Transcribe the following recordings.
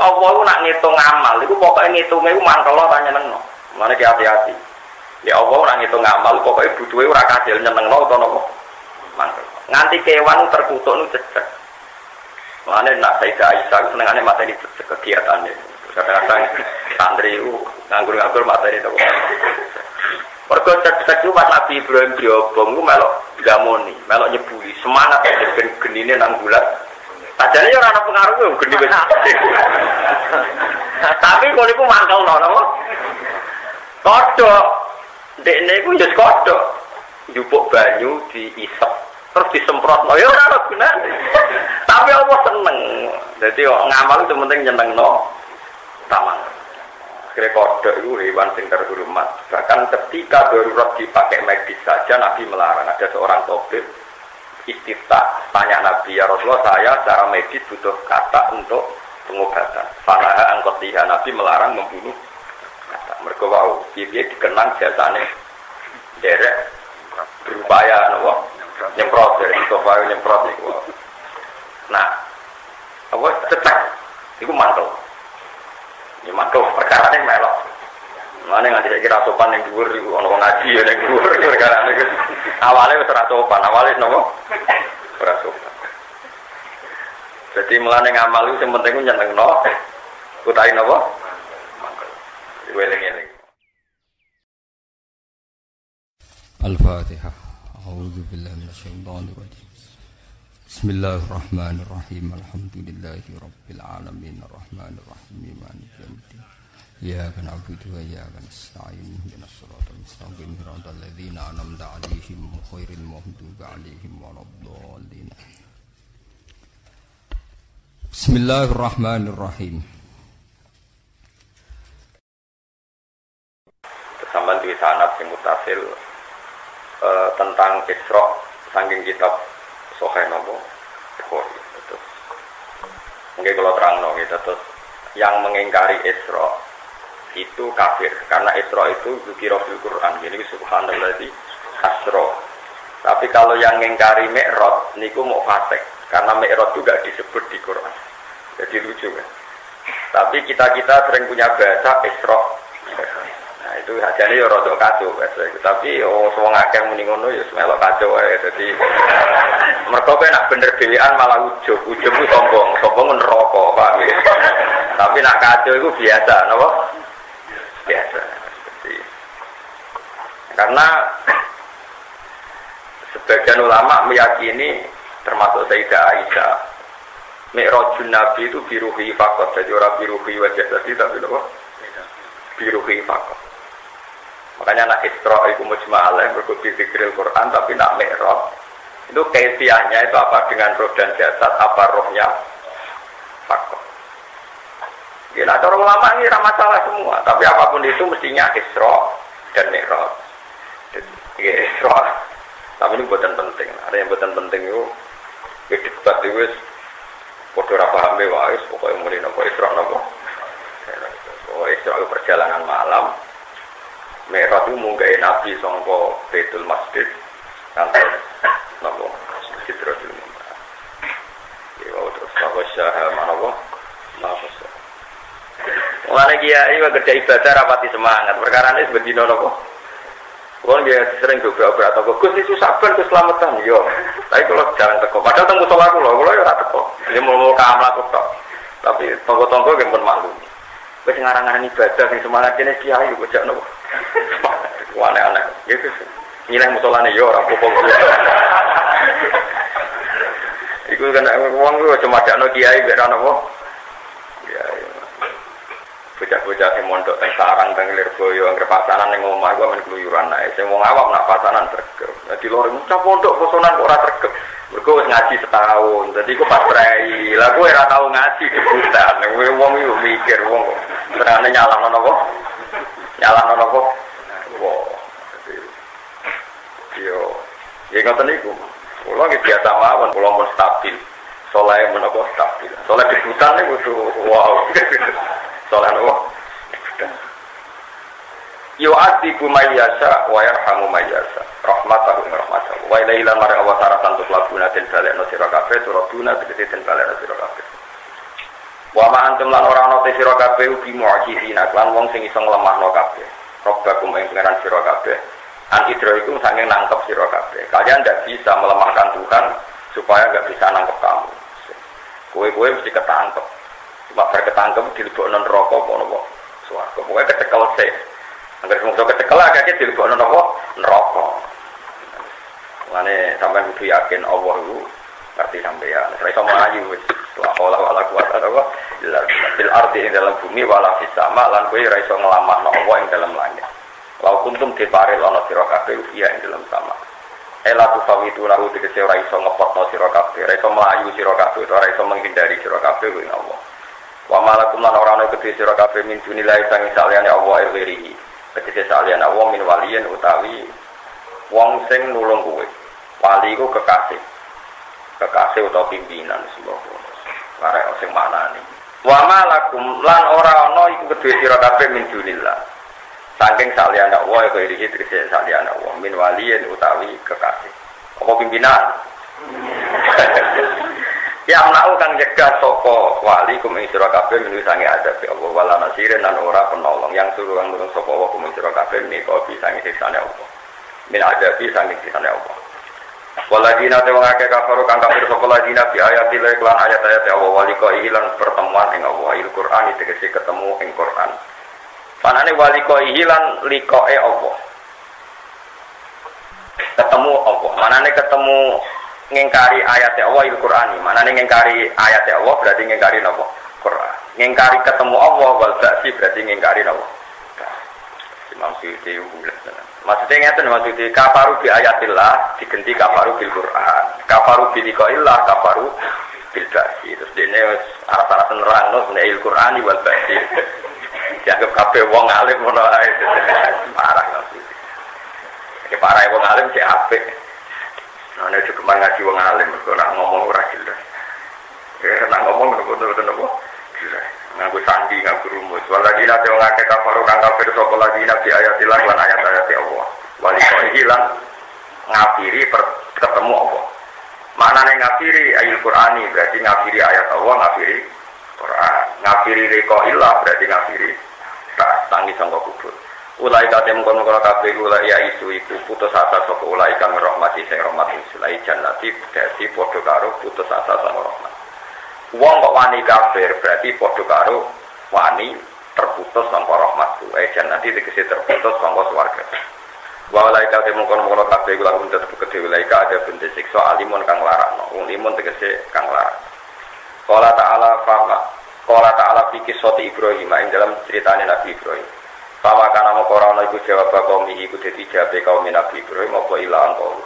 Allah itu nak ngitung amal, itu pokoknya ngitungnya itu lo tanya nengno. Mana ki hati-hati. Ya Allah nak ngitung amal, pokoknya butuhnya ora kadil nyeneng lo atau nopo. Mantel. Nganti kewan terkutuk nu cecek. Mana nak Sayyidah Aisyah senengannya mata ini kegiatannya. Kadang-kadang santri itu nganggur-nganggur mata ini nopo. Mergo cecek itu pas Nabi Ibrahim diobong itu melok gamoni, melok nyebuli, semangat ben genine nang bulat. Padahal ya ora ana pengaruh yo geni wis. Tapi kalau iku mangkel no napa? Kodok. Dekne iku ya kodok. Jupuk banyu diisep terus disemprot no ya ora ana gunane. Tapi Allah seneng. Jadi ngamal itu penting nyenengno taman. Akhirnya kodok itu hewan sing terhormat. Bahkan ketika darurat dipakai medis saja Nabi melarang. Ada seorang topik istifta tanya Nabi ya Rasulullah saya secara medis butuh kata untuk pengobatan. Fanaha angkotiha Nabi melarang membunuh kata. Mereka wow, dia dikenang jasanya derek berupaya nopo nyemprot dari sofa nyemprot nih. Nah, apa cetak itu mantul. Ya mantul perkara ini melok. Mana nggak tidak kira sopan yang ana wong ngaji ya yang dhuwur perkara. Awale wis ora sopan, awale nopo? berasuk. sopan. Jadi melane ngamal itu sing penting ku nyenengno. Kutai napa? Mangkel. Weling-eling. Al-Fatihah. A'udzu billahi minasyaitonir rajim. Bismillahirrahmanirrahim. Alhamdulillahirobbilalamin. Rahmanirrahim. alamin. Arrahmanirrahim. Ya kan Abu wa ya kan ista'in Dina suratul mustaqim Hirata alladhina anamda alihim Khairil muhduka alihim Waladhalina Bismillahirrahmanirrahim Sampai di sanat yang mutasil uh, Tentang Isra Sangking kitab Sohai Nobo Bukhari Terus Mungkin kalau terang no, gitu, terus yang mengingkari Isra itu kafir karena Isra itu zikir fil Quran. Jadi subhanallah di asro. Tapi kalau yang mengingkari Mi'raj niku mau fasik karena Mi'raj juga disebut di Quran. Jadi lucu kan. Tapi kita-kita sering punya bahasa Isra. Nah itu hajane ya rada kacau bahasa itu. Tapi oh semua akeh muni ngono ya melok kacau ae. Dadi mergo nak bener dhewean malah ujub. Ujub ku sombong, sombong neraka, Pak. Tapi nak kacau itu biasa, napa? Biasa. Jadi, karena sebagian ulama meyakini termasuk Sayyidah Aisyah Mi'rajun Nabi itu biruhi fakot. Jadi orang biruhi wajah tadi tapi apa? biruhi fakot. Makanya nak Isra itu mujma'alah berkuti zikril Quran tapi nak Mi'raj. Itu kaifiahnya itu apa dengan roh dan jasad apa rohnya? Fakot ya nah cara ulama ini masalah semua. Tapi apa pun itu mestinya Isra dan Mi'raj. Ya Isra. Tapi ini buatan penting. Ada yang buatan penting itu ya debat itu Podo ora paham wae pokoke muni napa Isra napa. Oh Isra itu perjalanan malam. Mi'raj itu munggahe Nabi sangka Baitul Masjid. Kantor napa Sidratul Muntaha. Ya terus napa syaha manapa napa Mulane kiai wae kerja ibadah rapati semangat. Perkara ini sebedina napa? Kalau dia sering juga berat atau Gus itu sabar keselamatan, yo. Tapi kalau jalan teko, padahal tunggu sholat aku loh, kalau ya tak teko. Dia mau mau kamar aku tok. Tapi tonggo-tonggo yang pun malu. Wes ngarang-ngarang ibadah yang semangat jenis kiai, gue jangan nopo. Aneh-aneh, gitu. Nilai musolane yo orang popong. Iku kena uang gue cuma jangan kiai biar nopo. Bocah-bocah sing mondok teng sarang teng Lirboyo anggere pasanan ning omah gua men keluyuran ae. Sing wong awam nak pasanan sregep. Dadi loro mucap pondok posonan kok ora sregep? Mergo ngaji setahun. Dadi ku pas prei lah kowe ora tau ngaji debutan kowe wong yo mikir wong kok terane nyalahno napa? Nyalahno napa? Wah yo ya ngoten niku. Kula nggih biasa mawon kula mun stabil. Soleh menapa stabil. Soleh debutan niku wow Soalnya apa? Yu'adibu mayyasa wa yarhamu mayyasa Rahmatahu rahmatahu. Wa ilailan mara awasara tantuk labuna Den balik no siro kafe Surat duna tegesi den balik no siro kafe Wa ma antum lan orang no ana te sira kabeh ubi mu'jizina lan wong sing iso nglemahno kabeh. Robbakum ing pengeran sira kabeh. An idro itu saking nangkep sira kabeh. Kalian tidak bisa melemahkan Tuhan supaya nggak bisa nangkep kamu. Kue-kue mesti ketangkep cuma berketangkep di non rokok mau nopo suara pokoknya kecekel sih agar semua kecekel agaknya di non nopo neraka Mane sampai kudu yakin Allah itu ngerti sampean. Saya sama ayu wis. La haula wala quwata illa billah. Fil ardi ing dalam bumi wala fis sama lan kowe ora iso nglamakno Allah dalam langit. Lau kuntum diparil ana sira kabeh iya ing dalam sama. Ela tu fawitu lahu tegese ora iso ngepotno sira kabeh, ora iso mlayu sira kabeh, ora iso menghindari sira kabeh kuwi Allah. Wa malakum lan ora ana kedhe sira kabeh min dunillahi sang saliyane Allah irihi. Tegese saliyane Allah min waliyin utawi wong sing nulung kowe. Wali ku kekasih. Kekasih atau pimpinan sebuah Karek sing mana nih. Wa malakum lan ora ana iku kedue sira kabeh min dunillah. Saking saliyane Allah iku iki tegese saliyane Allah min waliyin utawi kekasih. Apa pimpinan? ya menau kang nyegah sapa wali kum ing kabeh menuju sange adab Allah wala nasirin lan ora penolong yang suruh kang nulung sapa wa kum ing sira kabeh menika bisa ngisikane Allah. Min adabi sange siksane Allah. Waladina te wong akeh kafaru kang kafir sapa ladina bi ayati lan ayat-ayat Allah waliko lan pertemuan ing Allah il Quran tegese ketemu ing Quran. Panane waliko lan likoe Allah. Ketemu Allah. Manane ketemu ngingkari ayat Allah il Quran. Manane ngingkari ayat Allah berarti ngingkari napa? Quran. Ngingkari ketemu Allah wal berarti ngingkari napa? Imam Suyuti Maksudnya ngeten maksudnya kafaru bi ayatillah digenti kafaru bil Quran. Kafaru bi liqaillah kafaru bil basi. Terus dene wis arep-arep nerangno nek il Quran wal basi. Dianggap kabeh wong alim ngono ae. Parah maksudnya. Iki parah wong alim sik apik. Nah, nek cuma ngaji wong alim kok nak ngomong ora jelas. Ya, nak ngomong ngono-ngono nopo? Jelas. Ngaku sandi ngaku rumus. Waladina te wong akeh kafaru kang kafir sapa ladina bi ayatillah lan ayat-ayat Allah. Wali kok hilang ngafiri per, ketemu Allah. Mana nih ngafiri ayat Qurani berarti ngafiri ayat Allah ngafiri Quran. Ngafiri reko ilah berarti ngafiri tak tangi sangka kubur ulai kate mengkono kono kabeh ulai ya isu iku putus asa saka ulai kang rahmati sing rahmat ulai jannati dadi padha karo putus asa saka rahmat Wong kok wani kafir berarti padha karo wani terputus sangka rahmatku. Eh nanti tegese terputus sangka swarga. Wa laika te mungkon mungkon kabeh kula pun tetep kedhe laika ada bentuk siksa alimun kang larakno. Wong limun tegese kang larak. Qala ta'ala fama Qala ta'ala fikih soti Ibrahim ing dalam ceritanya Nabi Ibrahim. Fama kana moko ora iku jawab kaum iku dadi jabe kaum Nabi Ibrahim apa ilang kau.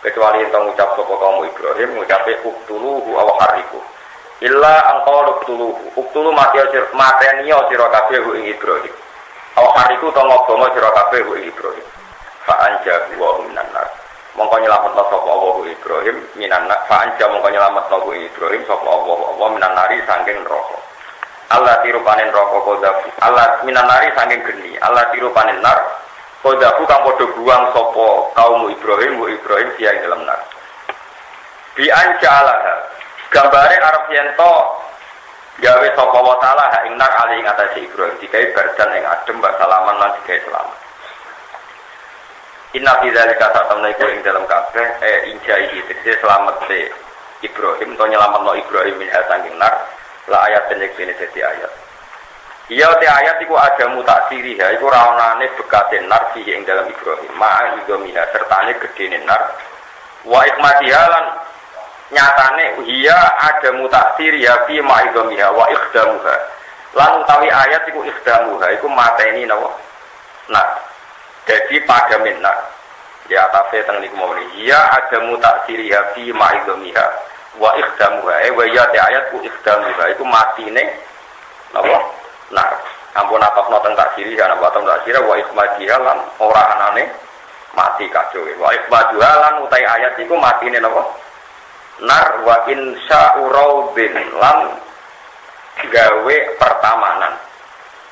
Kecuali entang ucap sapa kaum Ibrahim ngucape uktuluhu aw hariku. Illa angkau uktulu, uktulu mati matenio sira kabeh ing Ibrahim. Aw hariku to ngobomo sira kabeh ing Ibrahim. Fa anja wa minan nar. Mongko nyelametno sapa Allah Ibrahim minan nar. Fa anja mongko nyelametno Ibrahim sapa Allah Allah minan nari saking neraka. Allah tiru panen neraka kodafu. Allah minan nari saking geni. Allah tiru panen nar. Kodafu kang padha buang sapa kaum Ibrahim, Ibrahim sia ing dalam nar. Bi anja Allah Gambare Arab Yento gawe sapa wa ha ing nar ali ing atase Ibrahim dikai berdan ing adem mbak salaman lan dikai selamat. Inna fi dzalika ta'tamna iku ing dalam kabeh eh injai iki selamat se Ibrahim to nyelametno Ibrahim min saking nar la ayat penyek ini dadi ayat. Iya te ayat iku ada mutaksiri ya. Iku ra onane bekate nar fi ing dalam Ibrahim. Ma'a idomiha sertane gedene nar. Wa ikmatiha lan nyatane hiya ada mutaksir ya fi ma'idhamiha wa ikhdamuha. Lan utawi ayat iku ikhdamuha iku mateni napa? Nah jadi pada minna ya tafe teng niku mau hiya ada mutaksir ya fi ma'idhamiha wa ikhdamuha eh wa ya ayat ku ikhdamuha iku matine napa nah ampun apa teng taksiri ya napa teng taksira wa ikhmadiha lan ora anane mati kacau. Wa ikhmadiha lan utai ayat iku matine napa nar wa insya'u raudin lan gawe pertamanan.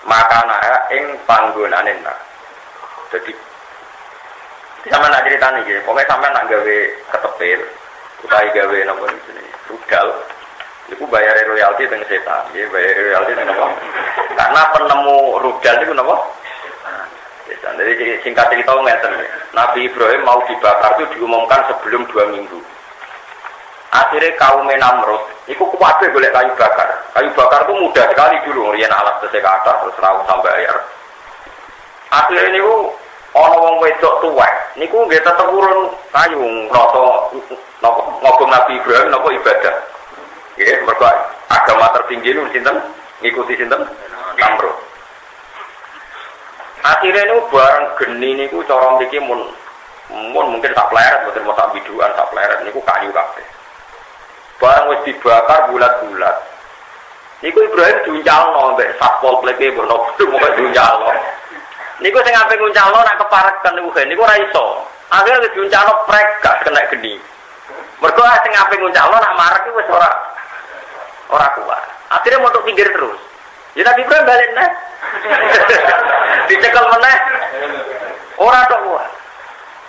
Makana ing panggonane nar jadi sama nak cerita nih pokoknya sampai nak gawe ketepil utai gawe nopo di sini rudal itu bayar royalti dengan setan ya bayar royalti dengan apa penemu rudal itu napa? Setan. Jadi singkat cerita ngeten. Nabi Ibrahim mau dibakar itu diumumkan sebelum dua minggu. Akhirnya kaum Namrud, itu kuwatir boleh kayu bakar. Kayu bakar itu mudah sekali dulu, rian alat tesek atas terus rawu sampai air. Akhirnya ini ono wong wedok tuwek. Niku nggih tetep urun. Kayu ngrasa ngobong Nabi Ibrahim napa ibadah. Nggih mergo agama tertinggi niku sinten? Ngikuti sinten? Namrud. Akhirnya ini barang geni niku cara mriki mun mun mungkin tak pleret mboten mau tak biduan tak pleret niku kayu kabeh. Barang wis dibakar bulat-bulat. Niku Ibrahim diuncalno mbek satpol pp bono pokoke diuncalno Niku sing ape nguncalno nak kepareken niku niku ora iso. Akhire diuncalno prek gak kena geni. Mergo sing ape nguncalno nak marek iku wis ora ora kuat. Akhirnya mau pinggir terus. Ya tapi Ibrahim balik nih. Dicekel meneh. Ora tok kuat.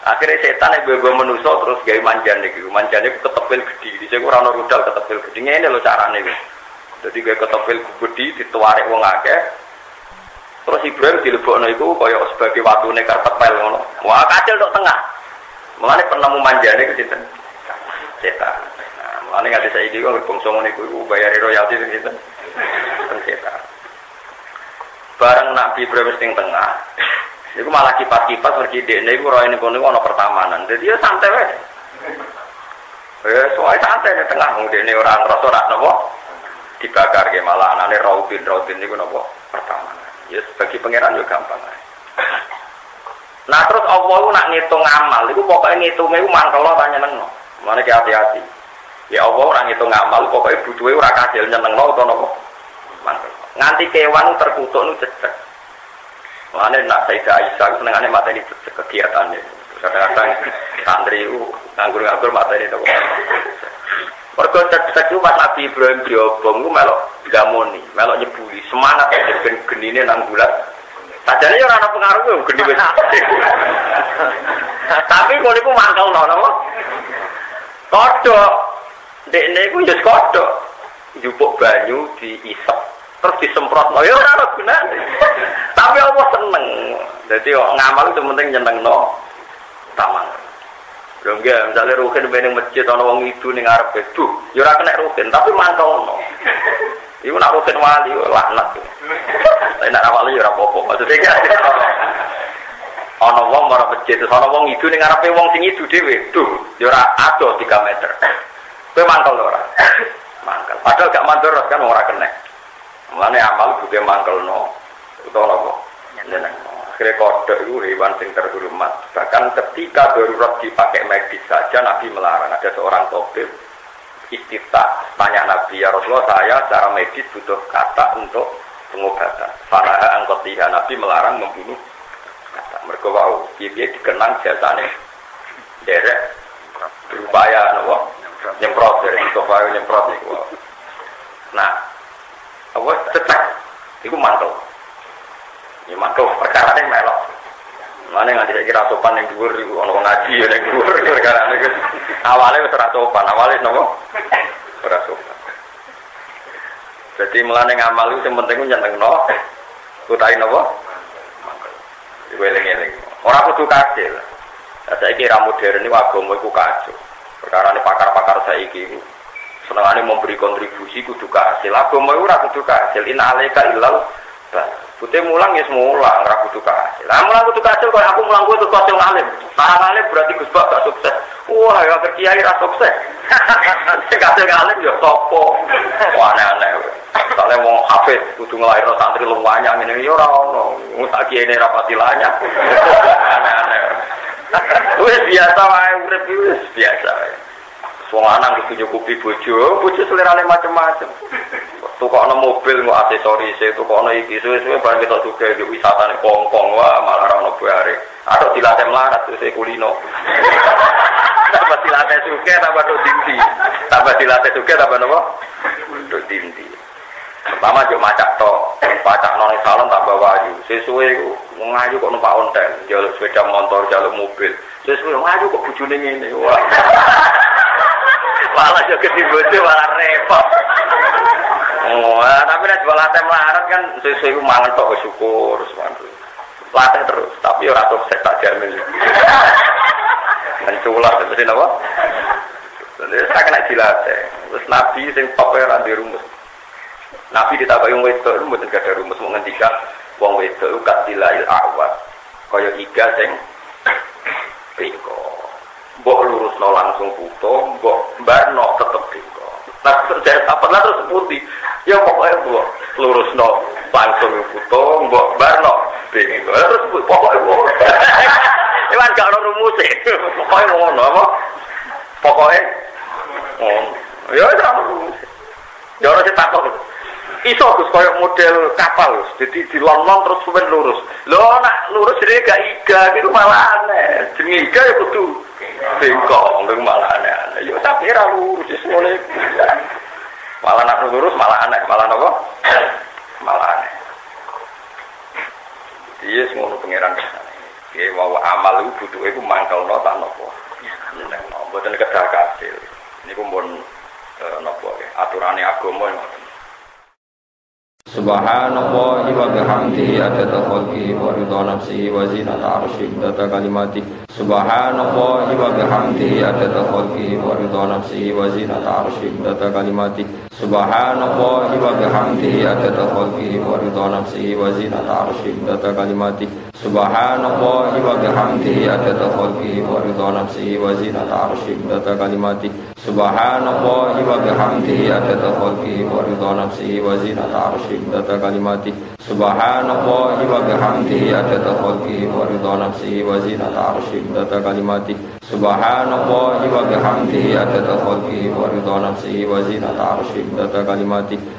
Akhirnya setan yang gue menuso terus gaya manjan nih, manjan itu ketepil gede. Di sini orang rudal ketepil gede. Ini lo caranya nih. Jadi gue ketepil gede, dituarik wong akeh, Terus Ibrahim dilebokno iku kaya sebagai watune karpet pel ngono. Wah, kacil tok tengah. Mulane penemu manjane ke sinten? Setan. Nah, mulane nggak bisa iki kok bangsa ngono iku bayari royalti sing sinten? Setan. Bareng Nabi Ibrahim sing tengah. Iku malah kipas-kipas pergi dekne iku niku niku ana pertamanan. Jadi ya santai wae. Eh, soalnya santai di tengah, mungkin ini orang ngerasa rak nopo dibakar ke malah anane rautin rautin niku nopo pertamanan. Ya bagi pangeran juga gampang. Nah terus Allah nak ngitung amal, itu pokoknya ngitungnya itu mantel lo tanya nengno. Mana ke hati-hati. Ya Allah nak ngitung amal, pokoknya butuhnya ora kasil nyeneng lo atau nopo. Mantel. Nganti kewan terkutuk nu cecek. Mana nak saya Aisyah senengannya mata ini cecek kegiatannya. Kadang-kadang santri itu nganggur-nganggur mata ini. Mergo cecek itu pas Nabi Ibrahim diobong itu melok gamoni, melok nyebuli, semangat ya ben genine nang bulat. Sajane ya ora ana pengaruh yo geni wis. Tapi kok niku mangkel no napa? Kodok. Dekne iku yo kodok. Njupuk banyu diisep terus disemprot no ya ora ana gunane. Tapi Allah seneng. Dadi ngamal itu penting nyenengno taman. Lho enggak, misalnya rukin bening masjid wong itu ning ngarepe, duh, ya kena rukin, tapi mantau no. Iku nak rukin wali laknat. Tapi nak wali ya ora apa-apa. Maksudnya kan ana wong marang masjid, ana wong itu ning ngarepe wong sing itu dhewe, duh, ya ora ado 3 meter. Kowe mangkel ora? Mangkel. Padahal gak mantul kan ora kena. Mulane amal juga mangkel no. Utawa apa? Nyeneng. Akhirnya kodok itu hewan yang terhormat. Bahkan ketika darurat dipakai medis saja Nabi melarang. Ada seorang topik istita tanya Nabi ya Rasulullah saya secara medis butuh kata untuk pengobatan. Fanaha angkotiha Nabi melarang membunuh kata. Mereka wow, dia dikenang jasanya derek berupaya nopo nyemprot dari itu nyemprot itu. Nah, apa cetak itu mantul. Ya mantul perkara ini melok. Mana nggak tidak kira sopan yang iku ana ngaji ya yang dhuwur perkara niku. Awale wis ora sopan, awale napa? Ora sopan. Jadi melane ngamal itu penting nyenengno utahe napa? Iku eling-eling. Ora kudu kasil. Saya kira modern ini agama iku kacau. Perkara ini pakar-pakar saiki iku senengane memberi kontribusi kudu kasil. Agama iku ora kudu kasil. Inna alaika illal Putih mulang ya semulang, ora kudu kasil. Lah mulang kudu kasil kalau aku mulang kudu kasil ngalim. Para ngalim berarti Gus Bak gak sukses. Wah, ya kiai ra sukses. Kasil ngalim ya topo. Wah, aneh-aneh. Soalnya mau hafiz kudu ngelairno santri lumayan ngene ya ora ono. Sak kiai ini lanya. Aneh-aneh. Wis biasa wae urip wis biasa wae. Wong lanang kudu nyukupi bojo, bojo selerane macam-macam. Tukokno mobil nggak aksesoris itu tukokno iki suwe-suwe barang kita juga di wisata nih kongkong wah malah rano buare atau dilatih melarat tuh saya kulino. Tambah dilatih suke tambah do dinti tambah dilatih suke tambah nopo? Do dinti pertama jo macak to macak noni salon bawa ayu. Sesuai ngayu kok numpak ontel. Jaluk sepeda motor jaluk mobil. Sesuai ngayu kok bujune ini wah. Malah jo ketibojo malah repot Oh, tapi nek jual latte melarat kan sesuai mangan tok syukur. Latte terus, tapi ora terus saya tak jamin. Menculah terus napa? Jadi saya kena dilatih. Terus Nabi sing top ora di rumus. Nabi ditabai wong wedok itu mboten gak ada rumus mau ngendikan wong wedok itu gak dilail awat. Kaya iga sing bengko. Mbok lurusno langsung puto, mbok barno tetep bengko. Nah terjadi apa lah terus putih. Ya pokoknya mbok lurusno langsung puto, mbok barno bengko. Terus pokoknya mbok. Iwan gak ono rumus e. Pokoknya ngono apa? Pokoknya ngono. Ya ora ono rumus. Ya ora takut. Iso Gus koyo model kapal. Jadi dilonlong terus suwen lurus. Lho nak lurus jadi gak iga itu malah aneh. Jenenge iga ya kudu bengkok ngene malah aneh. Ya tapi ra lurus wis ngene. Malah nak lurus malah aneh, malah napa? Malah aneh. Iya ngono pangeran ke sana. Oke, mau amal itu butuh itu mangkal no tak nopo. Nek no, buatan kedah kasil. Ini kumpul nopo ya. Aturannya agama yang Subhanallah wa bihamdihi adada khalqi wa ridha nafsi wa zinata arshi data kalimati. Subhanallah wa bihamdihi adada khalqi wa ridha nafsi wa zinata arshi data kalimati. Subhanallah wa bihamdihi adada khalqi wa ridha nafsi wa zinata arshi data kalimati. Subhanallah wa bihamdihi adada khalqi wa ridha nafsi wa zinata arshi data kalimati Subhanallah wa bihamdihi adada khalqi wa ridha nafsi wa zinata arshi data kalimati. Subhanallah wa bihamdihi adada khalqi wa ridha nafsi wa zinata arshi data kalimati. Subhanallah wa bihamdihi adada khalqi wa ridha nafsi wa zinata arshi data kalimati